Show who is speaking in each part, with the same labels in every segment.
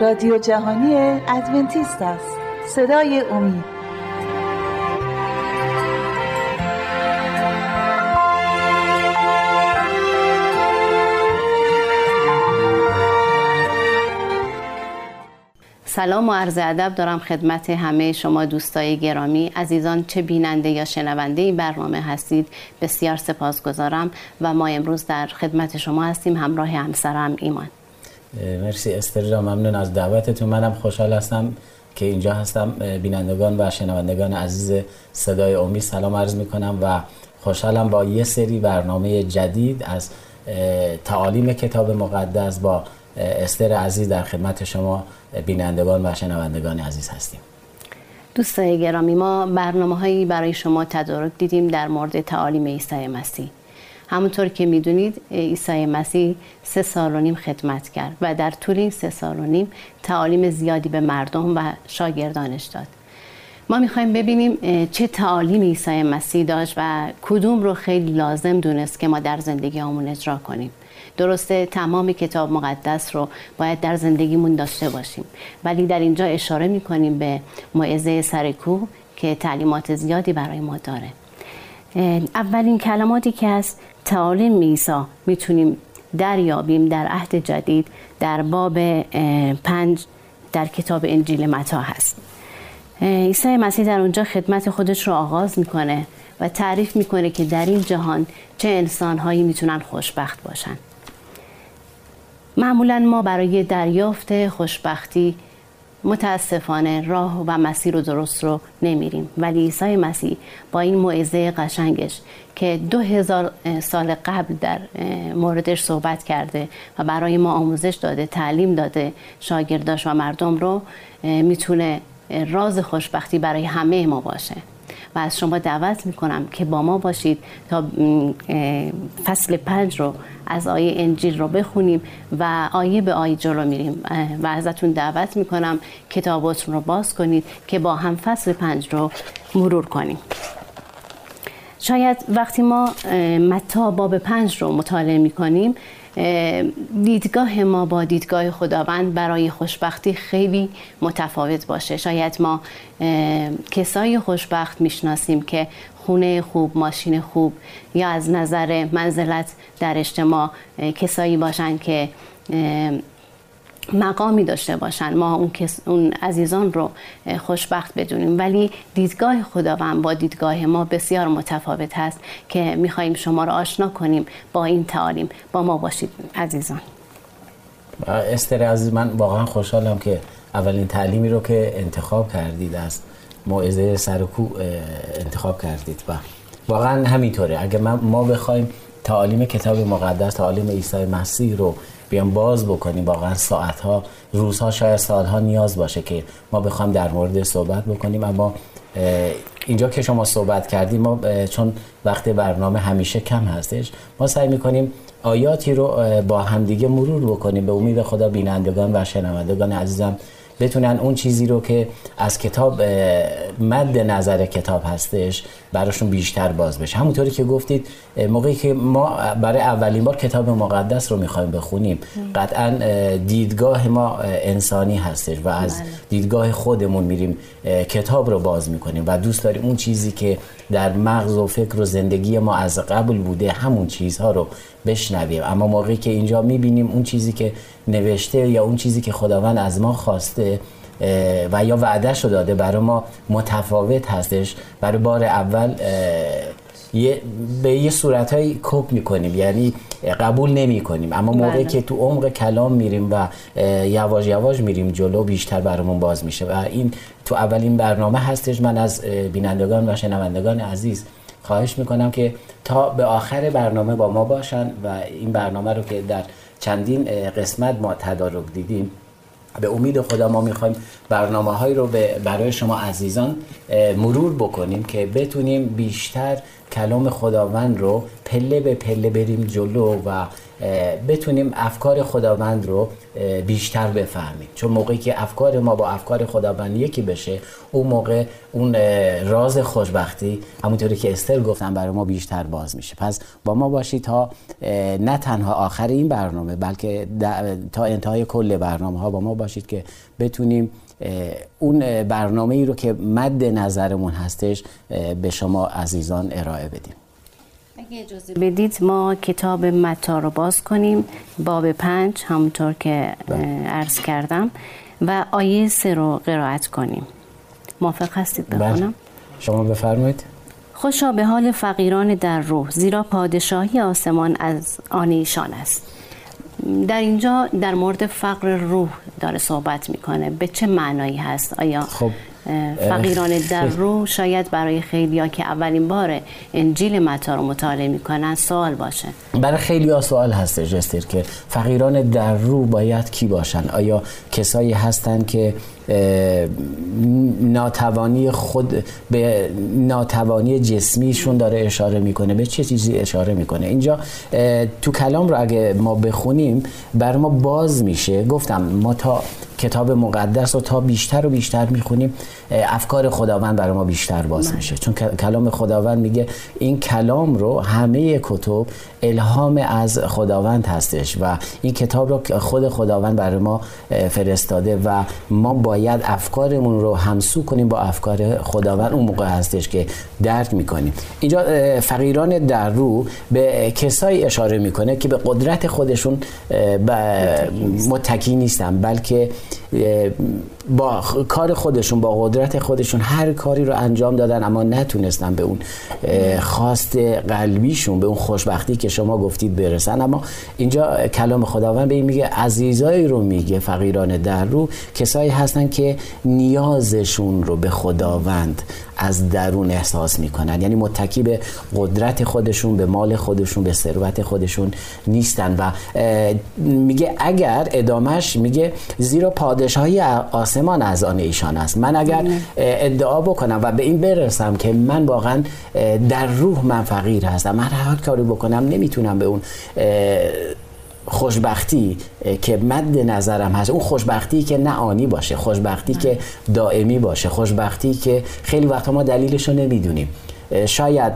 Speaker 1: رادیو جهانی ادونتیست است. صدای امید.
Speaker 2: سلام و عرض ادب دارم خدمت همه شما دوستای گرامی. عزیزان چه بیننده یا شنونده این برنامه هستید؟ بسیار سپاسگزارم و ما امروز در خدمت شما هستیم. همراه همسرم ایمان.
Speaker 3: مرسی استر ممنون از دعوتتون. منم خوشحال هستم که اینجا هستم. بینندگان و شنوندگان عزیز صدای امید سلام عرض می کنم و خوشحالم با یه سری برنامه جدید از تعالیم کتاب مقدس با استر عزیز در خدمت شما بینندگان و شنوندگان عزیز هستیم.
Speaker 2: دوستای گرامی ما برنامه هایی برای شما تدارک دیدیم در مورد تعالیم عیسی مسیح. همونطور که می‌دونید عیسی مسیح سه سال و نیم خدمت کرد و در طول این سه سال و نیم تعالیم زیادی به مردم و شاگردانش داد. ما می‌خوایم ببینیم چه تعالیم عیسی مسیح داشت و کدوم رو خیلی لازم دونست که ما در زندگی همون اجرا کنیم. درسته تمام کتاب مقدس رو باید در زندگیمون داشته باشیم. ولی در اینجا اشاره می‌کنیم به موعظه سرکو که تعلیمات زیادی برای ما داره. اولین کلماتی که از تعالیم میسا می‌تونیم دریابیم در عهد جدید در باب پنج در کتاب انجیل متا هست. عیسی مسیح در اونجا خدمت خودش رو آغاز می‌کنه و تعریف می‌کنه که در این جهان چه انسانهایی می‌تونن خوشبخت باشن. معمولا ما برای دریافت خوشبختی متاسفانه راه و مسیر رو درست رو نمیریم. ولی عیسی مسیح با این موعظه قشنگش که دو هزار سال قبل در موردش صحبت کرده و برای ما آموزش داده تعلیم داده شاگرداش و مردم رو می‌تونه راز خوشبختی برای همه ما باشه. و از شما دعوت می‌کنم که با ما باشید تا فصل پنج رو از آیه انجیل رو بخونیم و آیه به آیه جلو میریم. و ازتون دعوت می‌کنم کتاباتون رو باز کنید که با هم فصل پنج رو مرور کنیم. شاید وقتی ما متا باب پنج رو مطالعه می‌کنیم دیدگاه ما با دیدگاه خداوند برای خوشبختی خیلی متفاوت باشه. شاید ما کسای خوشبخت می‌شناسیم که خونه خوب ماشین خوب یا از نظر منزلت در اجتماع کسایی باشن که مقامی داشته باشن. ما اون, اون عزیزان رو خوشبخت بدونیم. ولی دیدگاه خداوند با دیدگاه ما بسیار متفاوت هست که میخواییم شما رو آشنا کنیم با این تعالیم. با ما باشید عزیزان.
Speaker 3: استر عزیز من واقعا خوشحالم که اولین تعلیمی رو که انتخاب کردید از موعظه سرکو انتخاب کردید. و واقعا همینطوره. اگر ما بخوایم تعالیم کتاب مقدس تعالیم عیسی مسیح رو بیان باز بکنیم. واقعا ساعت ها روزها شاید سالها نیاز باشه که ما بخوام در مورد صحبت بکنیم. اما اینجا که شما صحبت کردیم ما چون وقت برنامه همیشه کم هستش ما سعی می‌کنیم آیاتی رو با همدیگه مرور بکنیم. به امید خدا بینندگان و شنوندگان عزیزم بتونن اون چیزی رو که از کتاب مد نظر کتاب هستش براشون بیشتر باز بشه همونطوری که گفتید موقعی که ما برای اولین بار کتاب مقدس رو می‌خوایم بخونیم قطعا دیدگاه ما انسانی هستش و از بله. دیدگاه خودمون میریم کتاب رو باز می‌کنیم و دوست داریم اون چیزی که در مغز و فکر و زندگی ما از قبل بوده همون چیزها رو بشنویم اما موقعی که اینجا می‌بینیم اون چیزی که نوشته یا اون چیزی که خداوند از ما خواسته و یا وعدهش رو داده برای ما متفاوت هستش. برای بار اول یه به یه صورت های کپ می‌کنیم یعنی قبول نمی کنیم اما موقعی بله. که تو عمق کلام میریم و یواش یواش میریم جلو بیشتر برامون باز میشه. و این تو اولین برنامه هستش. من از بینندگان و شنوندگان عزیز خواهش می‌کنم که تا به آخر برنامه با ما باشن و این برنامه رو که در چندین قسمت ما تدارک دیدیم. به امید خدا ما می‌خوایم برنامه هایی رو برای شما عزیزان مرور بکنیم که بتونیم بیشتر کلام خداوند رو پله به پله بریم جلو و بتونیم افکار خداوند رو بیشتر بفهمیم چون موقعی که افکار ما با افکار خداوند یکی بشه اون موقع اون راز خوشبختی همونطوری که استر گفتم برای ما بیشتر باز میشه. پس با ما باشید تا نه تنها آخر این برنامه بلکه تا انتهای کل برنامه ها با ما باشید که بتونیم اون برنامه ای رو که مد نظرمون هستش به شما عزیزان ارائه بدیم.
Speaker 2: اگه اجازه بدید ما کتاب متا رو باز کنیم. باب پنج همونطور که بله. عرض کردم. و آیه سه رو قرائت کنیم. موافق هستید بله. بخونم؟
Speaker 3: شما بفرمایید.
Speaker 2: خوشا به حال فقیران در روح زیرا پادشاهی آسمان از آن ایشان است. در اینجا در مورد فقر روح داره صحبت می‌کنه. به چه معنایی هست؟ آیا خب فقیران در رو شاید برای خیلی که اولین بار انجیل متا رو مطالعه می‌کنن سوال باشه.
Speaker 3: برای خیلی ها سوال هست جستر که فقیران در رو باید کی باشن؟ آیا کسایی هستن که ناتوانی خود به ناتوانی جسمیشون داره اشاره می‌کنه به چه چیزی اشاره می‌کنه؟ اینجا تو کلام رو اگه ما بخونیم بر ما باز میشه. گفتم ما تا کتاب مقدس رو تا بیشتر و بیشتر می‌خونیم. افکار خداوند برای ما بیشتر باز بله. میشه. چون کلام خداوند میگه این کلام رو همه کتب الهام از خداوند هستش و این کتاب رو خود خداوند برای ما فرستاده و ما باید افکارمون رو همسو کنیم با افکار خداوند اون موقع هستش که درک می‌کنیم. اینجا فقیران در رو به کسایی اشاره می‌کنه که به قدرت خودشون متکی نیستن. بلکه با کار خودشون با قدرت خودشون هر کاری رو انجام دادن اما نتونستن به اون خواست قلبیشون به اون خوشبختی که شما گفتید برسن. اما اینجا کلام خداوند به این میگه عزیزایی رو میگه فقیران در رو کسایی هستن که نیازشون رو به خداوند از درون احساس می‌کنن یعنی متکی به قدرت خودشون به مال خودشون به ثروت خودشون نیستن و میگه اگر ادامش میگه زیرا پادشاهی آسمان از آن ایشان است من اگر بله. ادعا بکنم و به این برسم که من واقعا در روح من فقیر هستم من هر کاری بکنم نمی‌تونم به اون خوشبختی که مد نظرم هست. اون خوشبختی که نه آنی باشه خوشبختی که دائمی باشه خوشبختی که خیلی وقتا ما دلیلش رو نمی‌دونیم. شاید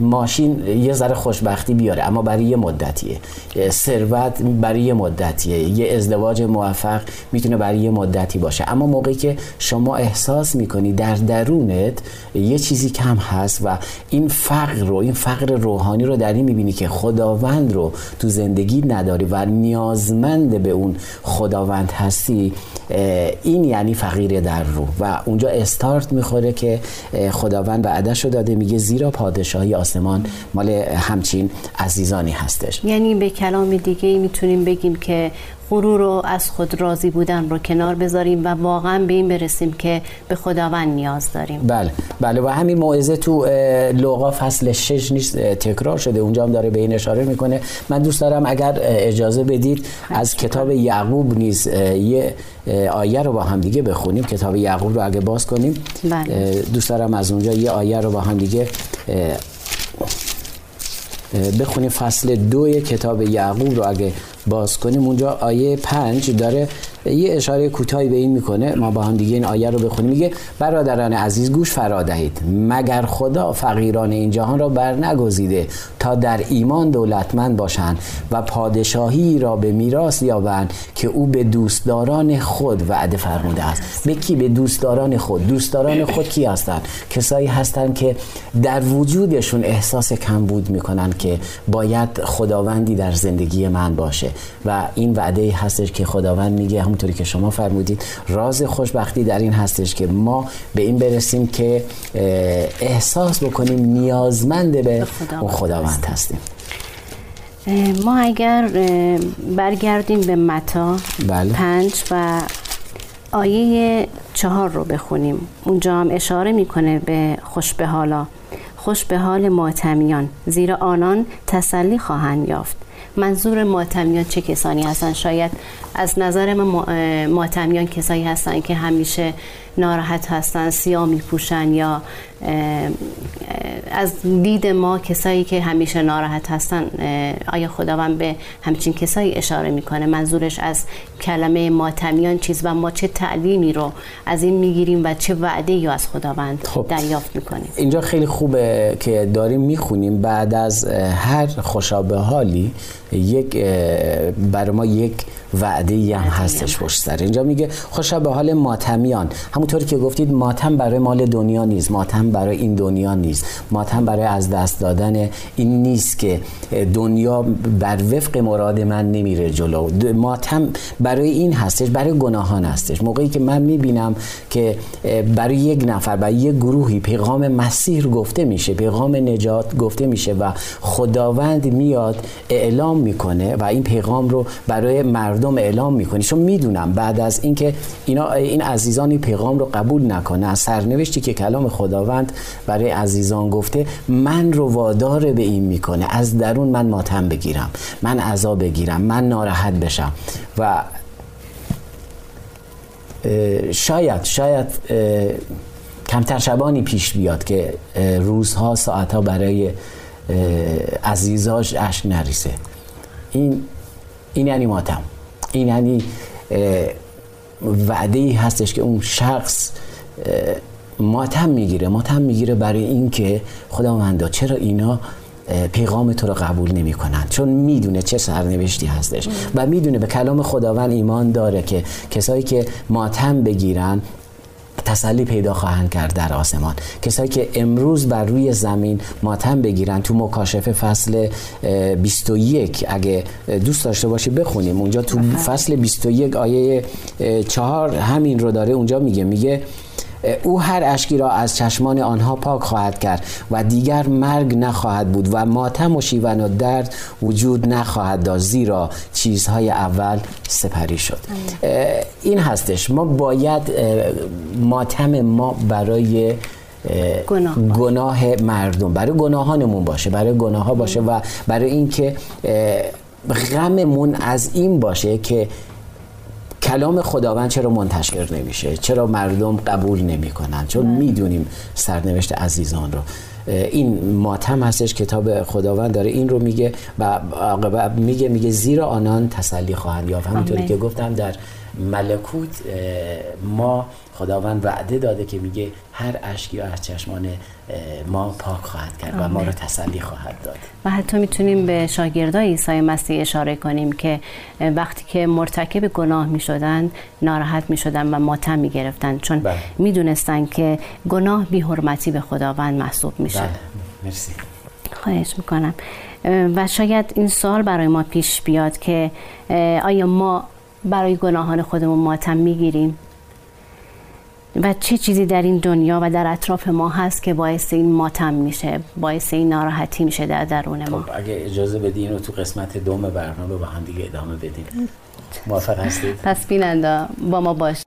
Speaker 3: ماشین یه ذره خوشبختی بیاره اما برای یه مدتیه. ثروت برای یه مدتیه. یه ازدواج موفق می‌تونه برای یه مدتی باشه. اما موقعی که شما احساس می‌کنی در درونت یه چیزی کم هست و این فقر رو این فقر روحانی رو در این می‌بینی که خداوند رو تو زندگی نداری و نیازمند به اون خداوند هستی این یعنی فقیر در رو. و اونجا استارت می‌خوره که خداوند وعدش رو داده میگه زیرا پادشاهی آسمان مال همچین عزیزانی هستش.
Speaker 2: یعنی به کلام دیگه می‌تونیم بگیم که غرور رو از خود راضی بودن رو کنار بذاریم و واقعا به این برسیم که به خداوند نیاز داریم.
Speaker 3: بله بله و همین موعظه تو لوقا فصل 6 نیست تکرار شده اونجا هم داره به این اشاره می‌کنه. من دوست دارم اگر اجازه بدید از کتاب یعقوب نیز یه آیه رو با هم دیگه بخونیم. کتاب یعقوب رو اگه باز کنیم بله. دوست دارم از اونجا یه آیه رو با هم دیگه بخونیم فصل دوی کتاب یعقوب رو اگه باز کنیم. اونجا آیه پنج داره یه اشاره کوتاهی به این می‌کنه. ما با هم دیگه این آیه رو بخونیم. میگه برادران عزیز گوش فرا دهید مگر خدا فقیران این جهان را بر نگزیده تا در ایمان دولتمند باشند و پادشاهی را به میراث یابند که او به دوستداران خود وعده فرموده است. به کی؟ به دوستداران خود. دوستداران خود کی هستند؟ کسایی هستند که در وجودشون احساس کمبود می‌کنن که باید خداوندی در زندگی من باشه. و این وعده هستش که خداوند میگه همونطوری که شما فرمودید. راز خوشبختی در این هستش که ما به این برسیم که احساس بکنیم نیازمند به اون خداوند هستیم.
Speaker 2: ما اگر برگردیم به متا بله. پنج و آیه چهار رو بخونیم. اونجا هم اشاره می‌کنه به خوش به حالا. خوش به حال ماتمیان زیرا آنان تسلی خواهند یافت. منظور ماتمیان چه کسانی هستن؟ شاید از نظر من ماتمیان کسایی هستن که همیشه ناراحت هستن سیاه میپوشن یا از دید ما کسایی که همیشه ناراحت هستن آیا خداوند به همچین کسایی اشاره می‌کنه؟ منظورش از کلمه ماتمیان چیز و ما چه تعلیمی رو از این می‌گیریم و چه وعده یا از خداوند خب. دریافت می‌کنیم؟
Speaker 3: اینجا خیلی خوبه که داریم می‌خونیم. بعد از هر خوشابه حالی یک بر ما یک وعده هم هستش پشت سر. اینجا میگه خوشا به حال ماتمیان همونطوری که گفتید ماتم برای مال دنیا نیست ماتم برای این دنیا نیست. ماتم برای از دست دادن این نیست که دنیا بر وفق مراد من نمیره جلو. ماتم برای این هستش برای گناهان هستش. موقعی که من می‌بینم که برای یک نفر برای یک گروهی پیغام مسیح گفته میشه پیغام نجات گفته میشه و خداوند میاد اعلام می‌کنه و این پیغام رو برای مردم اعلام می‌کنه. چون می‌دونم بعد از اینکه اینا این عزیزان این پیغام رو قبول نکنه از سرنوشتی که کلام خداوند برای عزیزان گفته من رو وادار به این می‌کنه. از درون من ماتم بگیرم من عذاب بگیرم من ناراحت بشم. و شاید شاید کمتر شبانی پیش بیاد که روزها ساعتها برای عزیزاش اشک نریسه. این این یعنی ماتم. این یعنی وعده ای هستش که اون شخص ماتم می‌گیره. ماتم می‌گیره برای اینکه خداوندا چرا اینا پیغام تو رو قبول نمی کنن چون می‌دونه چه سرنوشتی هستش و می‌دونه به کلام خداوند ایمان داره که کسایی که ماتم بگیرن تسلی پیدا خواهند کرد در آسمان. کسایی که امروز بر روی زمین ماتم بگیرن تو مکاشفه فصل 21 اگه دوست داشته باشی بخونیم. اونجا تو فصل 21 آیه 4 همین رو داره اونجا میگه. میگه او هر اشکی را از چشمان آنها پاک خواهد کرد و دیگر مرگ نخواهد بود و ماتم و شیون و درد وجود نخواهد داشت زیرا چیزهای اول سپری شد. این هستش. ما باید ماتم ما برای گناه, گناه مردم برای گناهانمون باشه برای گناه ها باشه و برای اینکه غممون از این باشه که کلام خداوند چرا منتشر نمیشه؟ چرا مردم قبول نمی‌کنن؟ چون بله. می‌دونیم سرنوشت عزیزان رو. این ماتم هستش کتاب خداوند داره این رو میگه و میگه میگه زیرا آنان تسلی خواهند یافت. همونطوری که گفتم در ملکوت ما خداوند وعده داده که میگه هر اشکی از چشمان ما پاک خواهد کرد و ما رو تسلی خواهد داد.
Speaker 2: و حتی می‌تونیم به شاگردای عیسی مسیح اشاره کنیم که وقتی که مرتکب گناه می‌شدن ناراحت می‌شدن و ماتم می‌گرفتن چون بله. می‌دونستن که گناه بی حرمتی به خداوند محسوب میشه. بله.
Speaker 3: مرسی.
Speaker 2: خواهش می‌کنم. و شاید این سال برای ما پیش بیاد که آیا ما برای گناهان خودمون ماتم می‌گیریم؟ و چه چیزی در این دنیا و در اطراف ما هست که باعث این ماتم میشه باعث این ناراحتی میشه در درون ما؟
Speaker 3: خب اگه اجازه بدین و تو قسمت دوم برنامه با هم دیگه ادامه بدیم. موافق هستید؟
Speaker 2: پس بیننده با ما باش.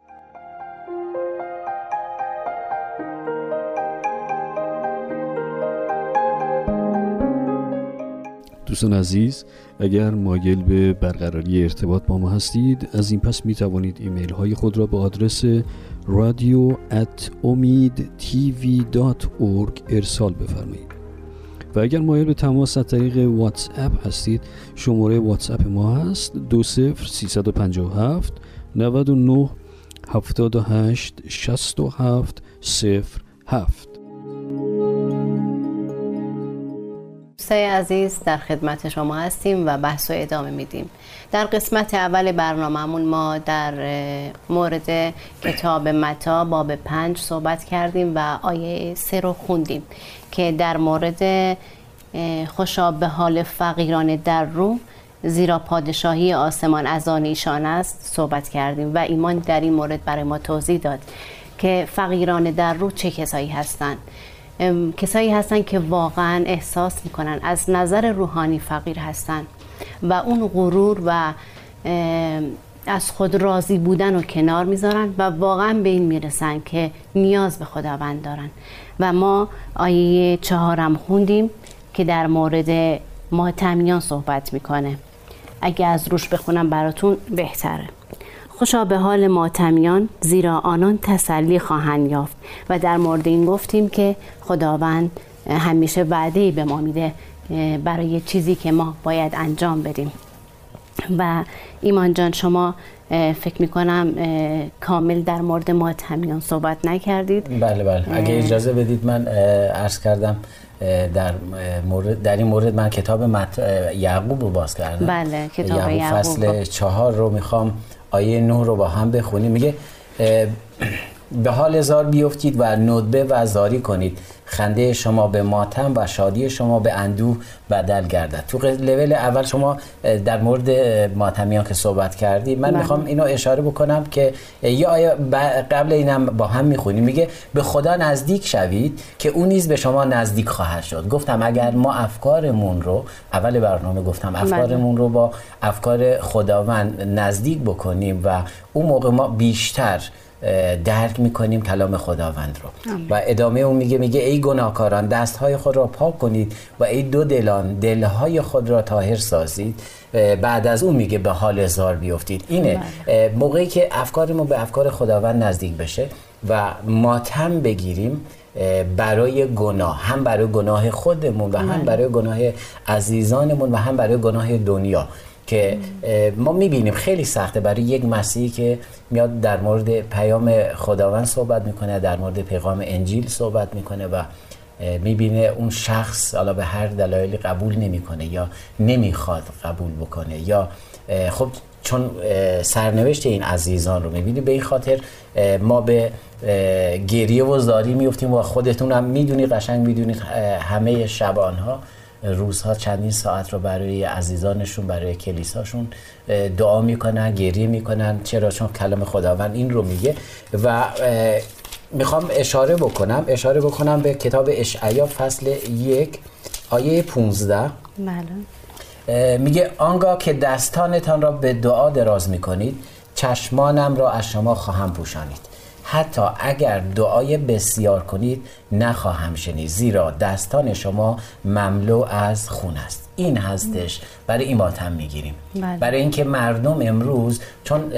Speaker 4: دوستان عزیز اگر مایل به برقراری ارتباط با ما هستید از این پس می توانید ایمیل های خود را به آدرس radio at Omid TV dot ارسال بفرمایید. و اگر مایل به تماس از طریق واتس اپ هستید شماره واتس اپ ما هست 20357 99 78 67 07
Speaker 2: دوستای عزیز در خدمت شما هستیم و بحث رو ادامه میدیم. در قسمت اول برنامهمون ما در مورد کتاب متا باب پنج صحبت کردیم و آیه سه رو خوندیم که در مورد خوشا به حال فقیران در رو زیرا پادشاهی آسمان از آن ایشان است صحبت کردیم و ایمان در این مورد برای ما توضیح داد که فقیران در رو چه کسایی هستند. کسایی هستن که واقعا احساس می‌کنن از نظر روحانی فقیر هستن و اون غرور و از خود راضی بودن رو کنار می‌ذارن و واقعا به این می‌رسن که نیاز به خداوند دارن. و ما آیه چهارم خوندیم که در مورد ماتمیان صحبت می‌کنه. اگه از روش بخونم براتون بهتره. خوشا به حال ماتمیان زیرا آنان تسلی خواهند یافت و در مورد این گفتیم که خداوند همیشه وعده به ما میده برای چیزی که ما باید انجام بدیم. و ایمان جان شما فکر می‌کنم کامل در مورد ماتمیان صحبت نکردید.
Speaker 3: بله بله. اگه اجازه بدید من عرض کردم در مورد در این مورد من کتاب مت... یعقوب رو باز کردم.
Speaker 2: بله کتاب یعقوب.
Speaker 3: فصل چهار رو می‌خوام آیه نه رو با هم بخونیم. میگه به حال زار بیفتید و ندبه و زاری کنید. خنده شما به ماتم و شادی شما به اندوه بدل گردد. تو لول اول شما در مورد ماتمیان که صحبت کردی من بله. می‌خوام اینو اشاره بکنم که یا آیا قبل اینم با هم می‌خونیم میگه به خدا نزدیک شوید که اون نیز به شما نزدیک خواهد شد. گفتم اگر ما افکارمون رو اول برنامه گفتم افکارمون رو با افکار خداوند نزدیک بکنیم و اون موقع ما بیشتر درک می‌کنیم کلام خداوند رو. و ادامه اون میگه میگه ای گناهکاران دستهای خود را پاک کنید و ای دو دلان دلهای خود را طاهر سازید. بعد از اون میگه به حال هزار بیفتید. اینه. بله. موقعی که افکارمون به افکار خداوند نزدیک بشه و ماتم بگیریم برای گناه هم برای گناه خودمون و هم بله. برای گناه عزیزانمون و هم برای گناه دنیا. که ما می‌بینیم خیلی سخته. برای یک مسیحی که میاد در مورد پیام خداوند صحبت می‌کنه در مورد پیغام انجیل صحبت می‌کنه و می‌بینه اون شخص حالا به هر دلایلی قبول نمی‌کنه یا نمی‌خواد قبول بکنه یا خب چون سرنوشت این عزیزان رو می‌بینی به این خاطر ما به گریه و زاری میفتیم و خودتون هم می‌دونی قشنگ می‌دونید همه شبانها روزها چندین ساعت رو برای عزیزانشون برای کلیساشون دعا می‌کنن گریه می‌کنن. چرا؟ چون کلام خداوند این رو میگه. و می‌خوام اشاره بکنم اشاره بکنم به کتاب اشعیا فصل یک آیه 15 بله. میگه آنگاه که دستانتان را به دعا دراز می‌کنید چشمانم را از شما خواهم پوشانید. حتی اگر دعای بسیار کنید نخواهم شنید. زیرا دستان شما مملو از خون است. این هستش برای این ماتم می‌گیریم. بله. برای اینکه مردم امروز چون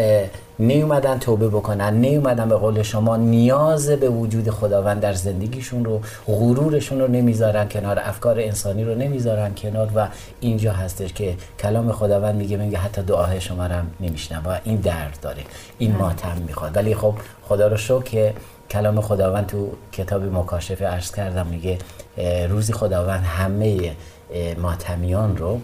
Speaker 3: نیومدن توبه بکنن نیومدن به قول شما نیاز به وجود خداوند در زندگیشون رو غرورشون رو نمی‌ذارن کنار افکار انسانی رو نمی‌ذارن کنار و اینجا هستش که کلام خداوند میگه میگه حتی دعای شما رو هم نمیشنن و این درد داره این بله. ماتم می‌خواد ولی خب خدا رو شکر که کلام خداوند تو کتاب مکاشفه عرض کردم میگه روزی خداوند همه ماتمیان رو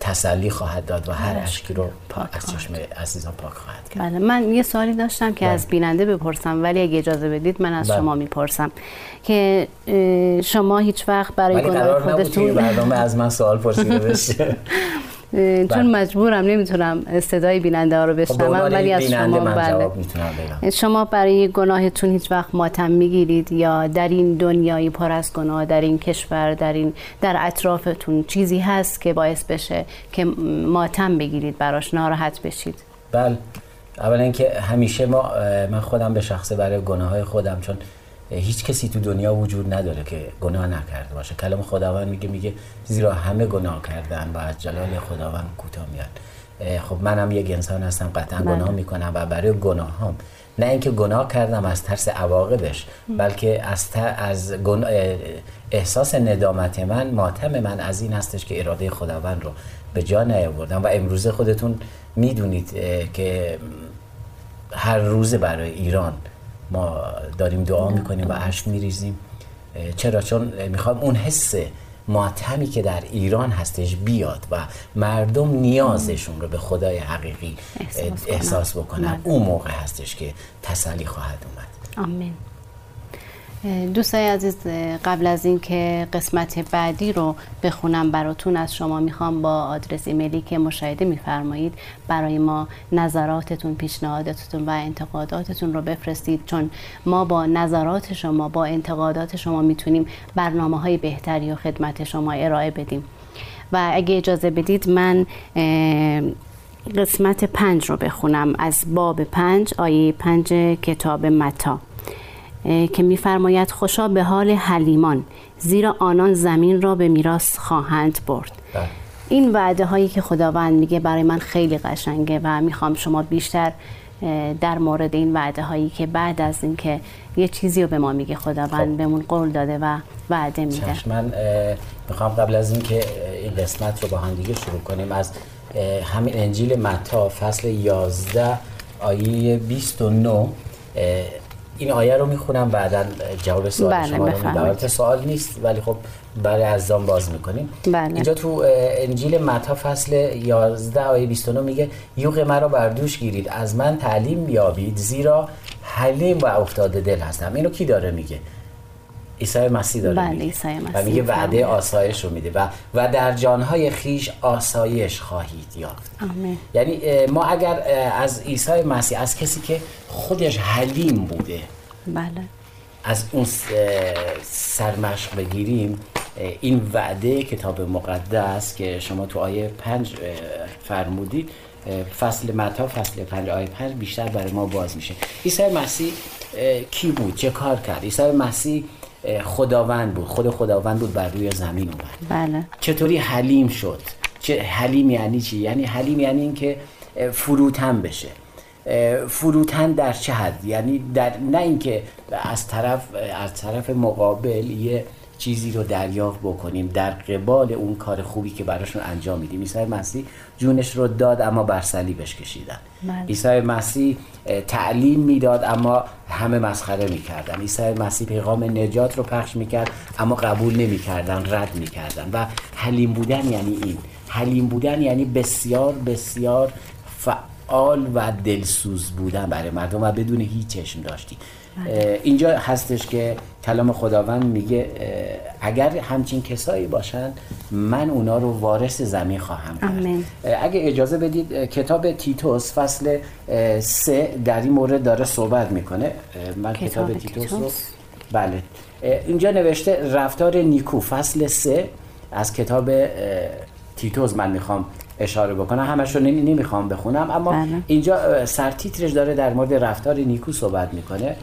Speaker 3: تسلی خواهد داد و هر اشکی رو پاک از چشم عزیزان پاک خواهد کرد
Speaker 2: بله من یه سوالی داشتم که بله. از بیننده بپرسم ولی اگه اجازه بدید من از بله. شما می‌پرسم که شما هیچ وقت برای گناه خودتون
Speaker 3: برنامه از من سوال پرسیده بشه
Speaker 2: چون بله. مجبورم نمی‌تونم صدای بیننده ها رو خب، بشنوم ولی از شما بله. شما برای گناهتون هیچ وقت ماتم می‌گیرید یا در این دنیای پر از گناه در این کشور در این در اطرافتون چیزی هست که باعث بشه که ماتم بگیرید براش ناراحت بشید؟
Speaker 3: بله. اولا اینکه همیشه ما من خودم به شخصه برای گناه های خودم چون هیچ کسی تو دنیا وجود نداره که گناه نکرده باشه. کلام خداوند میگه میگه زیرا همه گناه کردن و از جلال خداوند کوتاه میاد. خب منم یک انسان هستم قطعا بله. گناه می‌کنم و برای گناه هم نه اینکه گناه کردم از ترس عواقبش بلکه از, از احساس ندامت من ماتم من از این هستش که اراده خداوند رو به جا نیاوردم. و امروزه خودتون می‌دونید که هر روز برای ایران ما داریم دعا می‌کنیم و اشک میریزیم. چرا؟ چون می‌خوام اون حس ماتمی که در ایران هستش بیاد و مردم نیازشون رو به خدای حقیقی احساس, احساس بکنن. اون موقع هستش که تسلی خواهد اومد.
Speaker 2: آمین. دوستای عزیز قبل از اینکه قسمت بعدی رو بخونم براتون از شما می‌خوام با آدرس ایمیلی که مشاهده میفرمایید برای ما نظراتتون پیشنهاداتتون و انتقاداتتون رو بفرستید. چون ما با نظرات شما با انتقادات شما می‌تونیم برنامه های بهتری و خدمت شما ارائه بدیم. و اگه اجازه بدید من قسمت پنج رو بخونم. از باب پنج آیه پنج کتاب متا. که میفرماید خوشا به حال حلیمان زیرا آنان زمین را به میراث خواهند برد بله. این وعده هایی که خداوند میگه برای من خیلی قشنگه و می‌خوام شما بیشتر در مورد این وعده هایی که بعد از اینکه یه چیزی رو به ما میگه خداوند
Speaker 3: خب.
Speaker 2: بهمون قول داده و وعده میده
Speaker 3: چشم من می‌خوام قبل از اینکه این قسمت رو با هم دیگه شروع کنیم از همین انجیل متا فصل 11 آیه 29 اه، این آیه رو می‌خونم بعدا جواب سوال
Speaker 2: بله،
Speaker 3: شما رو. البته سوال نیست ولی خب برای عزیزان باز می‌کنیم
Speaker 2: بله.
Speaker 3: اینجا تو انجیل متا فصل 11 آیه 29 میگه یوغ مرا بر دوش گیرید از من تعلیم یابید زیرا حلیم و افتاده دل هستم اینو کی داره میگه عیسی مسیح داره
Speaker 2: بله، عیسی
Speaker 3: و
Speaker 2: مسیح
Speaker 3: میگه وعده. آسایش رو میده و و در جانهای خیش آسایش خواهید یافت.
Speaker 2: آمین.
Speaker 3: یعنی ما اگر از عیسی مسیح از کسی که خودش حلیم بوده
Speaker 2: بله.
Speaker 3: از اون سرمشق بگیریم این وعده کتاب مقدس که شما تو آیه پنج فرمودید فصل متا فصل پنج آیه پنج بیشتر برای ما باز میشه. عیسی مسیح کی بود؟ چه کار کرد؟ عیسی مسیح خداوند بود. خود خداوند بود بر روی زمین اومد.
Speaker 2: بله.
Speaker 3: چطوری حلیم شد؟ چه حلیم یعنی چی؟ یعنی حلیم یعنی اینکه فروتن بشه. فروتن در چه حد؟ یعنی در نه اینکه از طرف از طرف مقابل یه چیزی رو دریافت بکنیم در قبال اون کار خوبی که براشون انجام میدیم. عیسی مسیح جونش رو داد اما بر صلیبش کشیدن
Speaker 2: بله.
Speaker 3: عیسی مسیح تعلیم می‌داد اما همه مسخره می‌کردن. عیسی مسیح پیغام نجات رو پخش می‌کرد اما قبول نمی‌کردن رد می‌کردن. و حلیم بودن یعنی این. حلیم بودن یعنی بسیار بسیار فعال و دلسوز بودن برای مردم و بدون هیچ چشم داشتی. اینجا هستش که کلام خداوند میگه اگر همچین کسایی باشن من اونا رو وارث زمین خواهم کرد. اگه اجازه بدید کتاب تیتوس فصل سه در این مورد داره صحبت می‌کنه من کتاب,
Speaker 2: کتاب
Speaker 3: تیتوس رو. بله اینجا نوشته رفتار نیکو فصل سه از کتاب تیتوس من می‌خوام اشاره بکنم همش رو نمی- نمی‌خوام بخونم اما
Speaker 2: بله.
Speaker 3: اینجا سرتیترش داره در مورد رفتار نیکو صحبت می‌کنه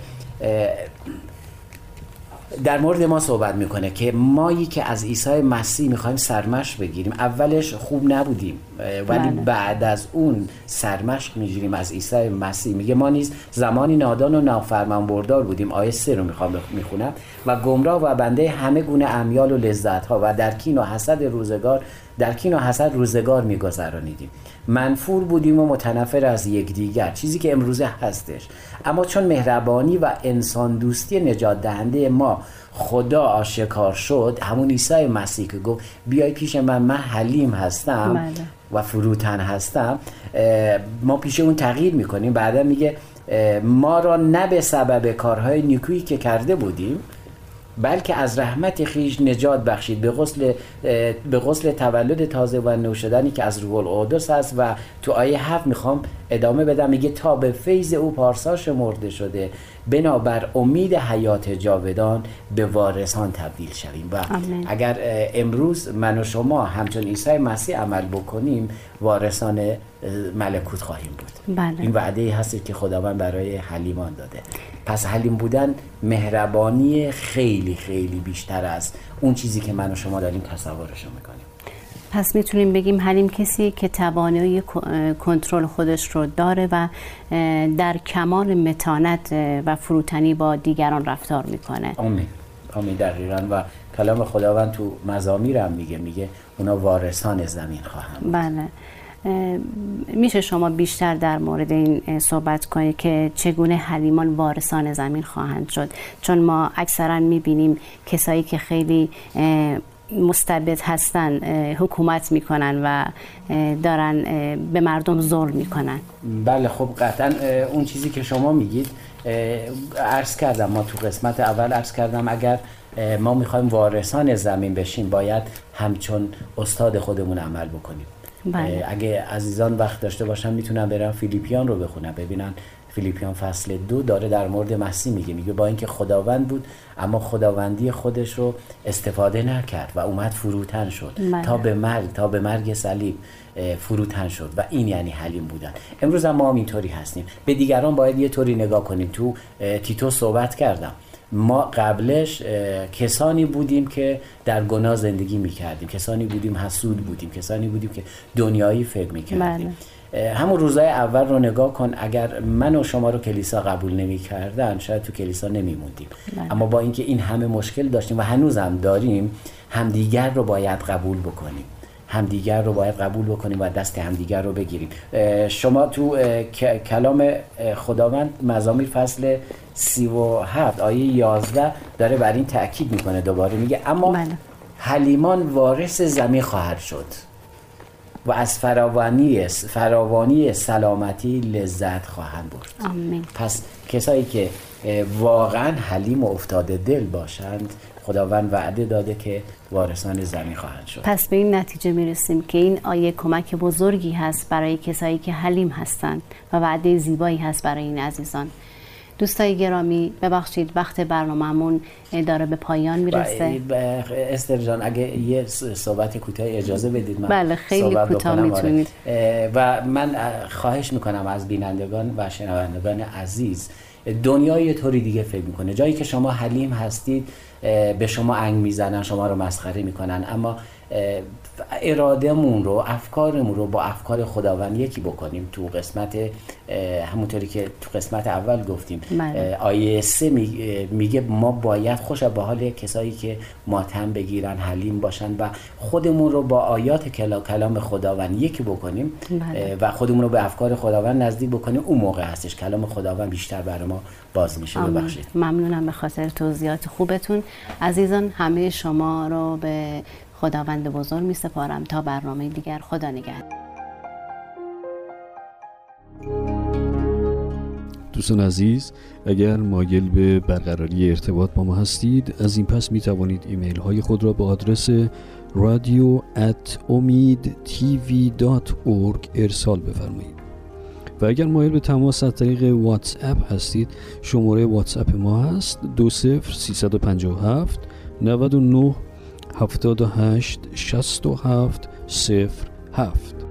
Speaker 3: در مورد ما صحبت می‌کنه که مایی که از عیسی مسیح می‌خوایم سرمشق بگیریم. اولش خوب نبودیم ولی
Speaker 2: بله.
Speaker 3: بعد از اون سرمشق می‌گیریم. از عیسی مسیح میگه ما نیز زمانی نادان و نافرمان بردار بودیم. آیه سه رو می‌خوام می‌خونم. و گمراه و بنده همه گونه امیال و لذت ها و در کین و حسد روزگار در کین و حسد روزگار میگذرانیدیم. منفور بودیم و متنفر از یکدیگر چیزی که امروزه هستش اما چون مهربانی و انسان دوستی نجات دهنده ما خدا آشکار شد همون عیسی مسیح که گفت بیای پیش من من حلیم هستم
Speaker 2: بله.
Speaker 3: و فروتن هستم ما پیش اون تغییر می‌کنیم بعدا میگه ما را نه به سبب کارهای نیکویی که کرده بودیم بلکه از رحمت خیش نجات بخشید به غسل به غسل تولد تازه و نوشدنی که از روح القدس است و تو آیه هفت می‌خوام ادامه بدم. میگه تا به فیض او پارسا شمرده شده. بنابر امید حیات جاودان به وارثان تبدیل شویم و
Speaker 2: آمین.
Speaker 3: اگر امروز من و شما همچون عیسی مسیح عمل بکنیم وارثان ملکوت خواهیم بود
Speaker 2: بله.
Speaker 3: این وعده ای هست که خداوند برای حلیمان داده پس حلیم بودن مهربانی خیلی خیلی بیشتر از اون چیزی که من و شما داریم تصورش می‌کنیم
Speaker 2: پس می‌تونیم بگیم حلیم کسی که توانایی کنترل خودش رو داره و در کمال متانت و فروتنی با دیگران رفتار می‌کنه.
Speaker 3: آمین. آمین. دقیقا. و کلام خداوند تو مزامیر هم میگه. میگه اونا وارثان زمین خواهند.
Speaker 2: بله. میشه شما بیشتر در مورد این صحبت کنید که چگونه حلیمان وارثان زمین خواهند شد؟ چون ما اکثرا می‌بینیم کسایی که خیلی مستبد هستن حکومت می‌کنن و دارن به مردم ظلم می‌کنن
Speaker 3: بله خب قطعا اون چیزی که شما میگید عرض کردم ما تو قسمت اول عرض کردم اگر ما می‌خوایم وارثان زمین بشیم باید همچون استاد خودمون عمل بکنیم
Speaker 2: بله.
Speaker 3: اگه عزیزان وقت داشته باشن می‌تونن برن فیلیپیان رو بخونن ببینن فیلیپیان فصل دو داره در مورد مسیح میگه. میگه با اینکه خداوند بود اما خداوندی خودش رو استفاده نکرد و اومد فروتن شد.
Speaker 2: بله.
Speaker 3: تا به مرگ تا به مرگ صلیب فروتن شد و این یعنی حلیم بودن. امروز هم ما هم اینطوری هستیم. به دیگران باید یه طوری نگاه کنیم. تو تیتو صحبت کردم. ما قبلش کسانی بودیم که در گناه زندگی می‌کردیم. کسانی بودیم حسود بودیم. کسانی بودیم که دنیایی فکر می‌کردیم.
Speaker 2: بله.
Speaker 3: همون روزای اول رو نگاه کن اگر من و شما رو کلیسا قبول نمی کردن شاید تو کلیسا نمی موندیم
Speaker 2: بله.
Speaker 3: اما با اینکه این همه مشکل داشتیم و هنوزم داریم همدیگر رو باید قبول بکنیم همدیگر رو باید قبول بکنیم و دست همدیگر رو بگیریم شما تو کلام خداوند مزامیر فصل سی و هفت آیه یازده داره بر این تأکید می‌کنه دوباره میگه اما
Speaker 2: بله.
Speaker 3: حلیمان وارث زمین خواهد شد و از فراوانی فراوانی سلامتی لذت خواهند برد.
Speaker 2: آمین.
Speaker 3: پس کسایی که واقعا حلیم و افتاده دل باشند خداوند وعده داده که وارثان زمین خواهند شد.
Speaker 2: پس به این نتیجه می‌رسیم که این آیه کمک بزرگی هست برای کسایی که حلیم هستند و وعده زیبایی هست برای این عزیزان. دوستای گرامی ببخشید وقت برنامهمون داره به پایان می‌رسه.
Speaker 3: استر جان اگه یه صحبت کوتاه اجازه بدید من
Speaker 2: بله خیلی کوتاه می‌تونید.
Speaker 3: و من خواهش می‌کنم از بینندگان و شنوندگان عزیز دنیا یه طوری دیگه فکر می‌کنه. جایی که شما حلیم هستید به شما انگ می‌زنن شما رو مسخره می‌کنن اما ارادهمون رو افکارمون رو با افکار خداوند یکی بکنیم تو قسمت همونطوری که تو قسمت اول گفتیم.
Speaker 2: بله.
Speaker 3: آیه سه میگه ما باید خوش به حال کسایی که ماتم بگیرن حلیم باشن و خودمون رو با آیات کلام خداوند یکی بکنیم.
Speaker 2: بله.
Speaker 3: و خودمون رو به افکار خداوند نزدیک بکنیم. اون موقع هستش کلام خداوند بیشتر برای ما باز میشه. ببخشید.
Speaker 2: ممنونم به خاطر توضیحات خوبتون. عزیزان همه شما رو به خداوند بزرگ می سپارم تا برنامه دیگر. خدا نگهد
Speaker 4: دوستان عزیز اگر مایل به برقراری ارتباط با ما هستید از این پس می توانید ایمیل های خود را به آدرس رادیو ارسال بفرمایید. و اگر مایل به تماس از طریق واتس اپ هستید شماره واتس اپ ما هست 20 357 99 78 67 07